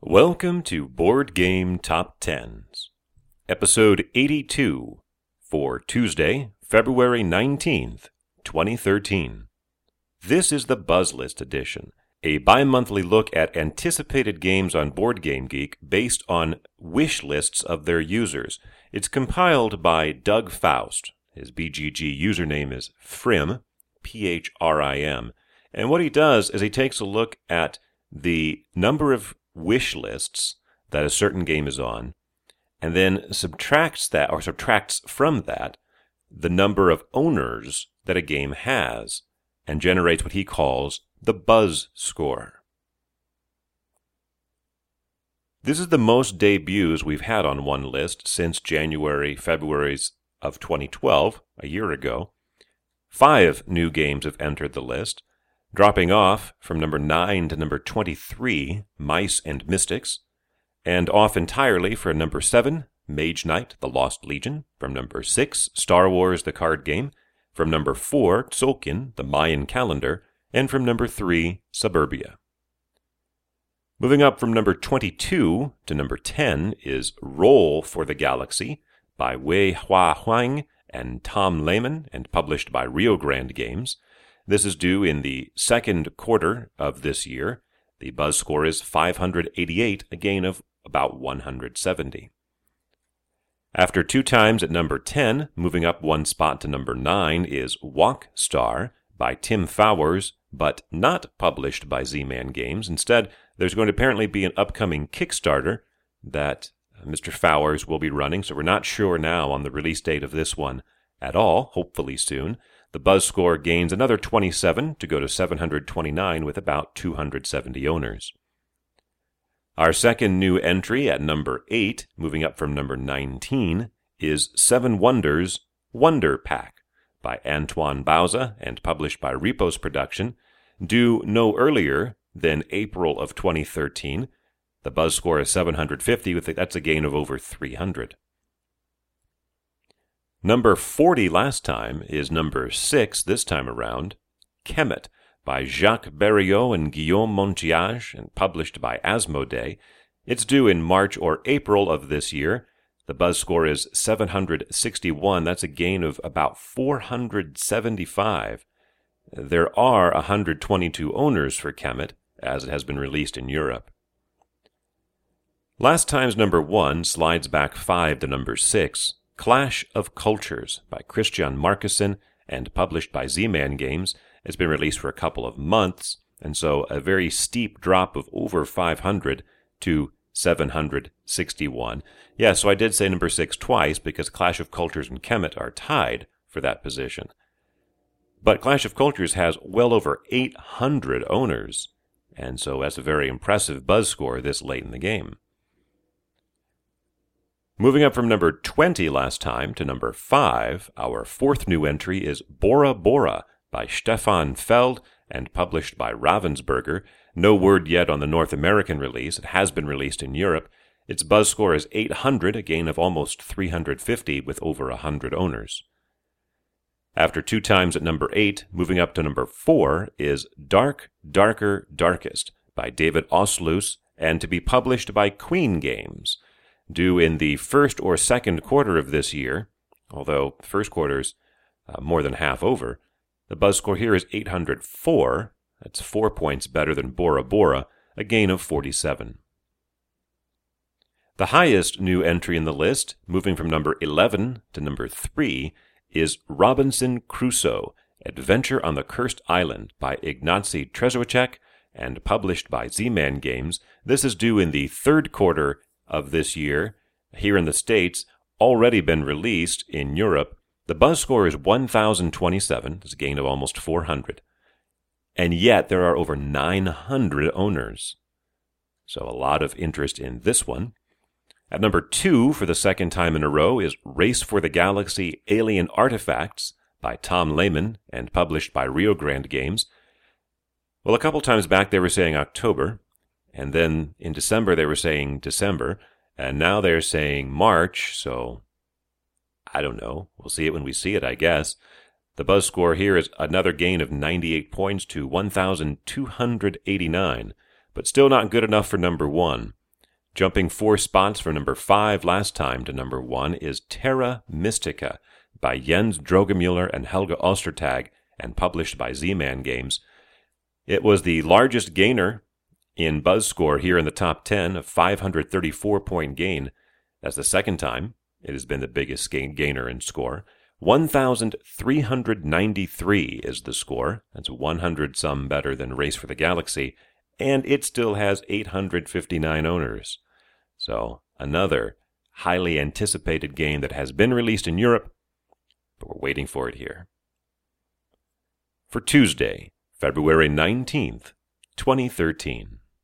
Welcome to Board Game Top Tens, episode 82 for Tuesday, February 19th, 2013. This is the Buzz List edition, a bi monthly look at anticipated games on Board Game Geek based on wish lists of their users. It's compiled by Doug Faust. His BGG username is Phrim, P H R I M. And what he does is he takes a look at the number of wish lists that a certain game is on, and then subtracts that or subtracts from that the number of owners that a game has and generates what he calls the buzz score. This is the most debuts we've had on one list since January, February's of 2012, a year ago. Five new games have entered the list, dropping off from number 9 to number 23, Mice and Mystics, and off entirely for number 7, Mage Knight, The Lost Legion, from number 6, Star Wars, the card game, from number 4, Tzolk'in, The Mayan Calendar, and from number 3, Suburbia. Moving up from number 22 to number 10 is Roll for the Galaxy by Wei-Hwa Huang and Tom Lehmann and published by Rio Grande Games. This is due in the second quarter of this year. The buzz score is 588, a gain of about 170. After two times at number 10, moving up one spot to number 9 is Wok Star by Tim Fowers, but not published by Z Man Games. Instead, there's going to apparently be an upcoming Kickstarter that uh, Mr. Fowers will be running, so we're not sure now on the release date of this one at all, hopefully soon. The buzz score gains another 27 to go to 729 with about 270 owners. Our second new entry at number 8, moving up from number 19, is Seven Wonders Wonder Pack by Antoine Bauza and published by Repos Production, due no earlier than April of 2013. The buzz score is 750, with that's a gain of over 300. Number 40 last time is number 6 this time around, Kemet by Jacques Bariot and Guillaume Montiage and published by Asmodee. It's due in March or April of this year. The buzz score is 761. That's a gain of about 475. There are 122 owners for Kemet, as it has been released in Europe. Last time's number 1 slides back 5 to number 6. Clash of Cultures by Christian Marcussen and published by Z Man Games. It's been released for a couple of months, and so a very steep drop of over 500 to 761. Yeah, so I did say number 6 twice because Clash of Cultures and Kemet are tied for that position. But Clash of Cultures has well over 800 owners, and so that's a very impressive buzz score this late in the game. Moving up from number 20 last time to number 5, our fourth new entry is Bora Bora by Stefan Feld and published by Ravensburger. No word yet on the North American release. It has been released in Europe. Its buzz score is 800, a gain of almost 350 with over 100 owners. After two times at number 8, moving up to number 4 is Dark, Darker, Darkest by David Ausloos and to be published by Queen Games due in the first or second quarter of this year, although first quarter's uh, more than half over. The buzz score here is 804. That's four points better than Bora Bora, a gain of 47. The highest new entry in the list, moving from number 11 to number 3, is Robinson Crusoe, Adventure on the Cursed Island by Ignacy Trzewiczek and published by Z-Man Games. This is due in the third quarter of this year here in the States already been released in Europe. The buzz score is 1,027. It's a gain of almost 400. And yet there are over 900 owners. So a lot of interest in this one. At number two for the second time in a row is Race for the Galaxy Alien Artifacts by Tom Lehmann and published by Rio Grande Games. Well, a couple times back they were saying October. And then in December, they were saying December. And now they're saying March. So I don't know. We'll see it when we see it, I guess. The buzz score here is another gain of 98 points to 1,289, but still not good enough for number one. Jumping four spots from number five last time to number one is Terra Mystica by Jens Drogemuller and Helga Ostertag and published by Z Man Games. It was the largest gainer in Buzz score here in the top 10, a 534 point gain. That's the second time it has been the biggest gain- gainer in score. 1,393 is the score. That's 100 some better than Race for the Galaxy. And it still has 859 owners. So, another highly anticipated game that has been released in Europe, but we're waiting for it here. For Tuesday, February 19th, 2013.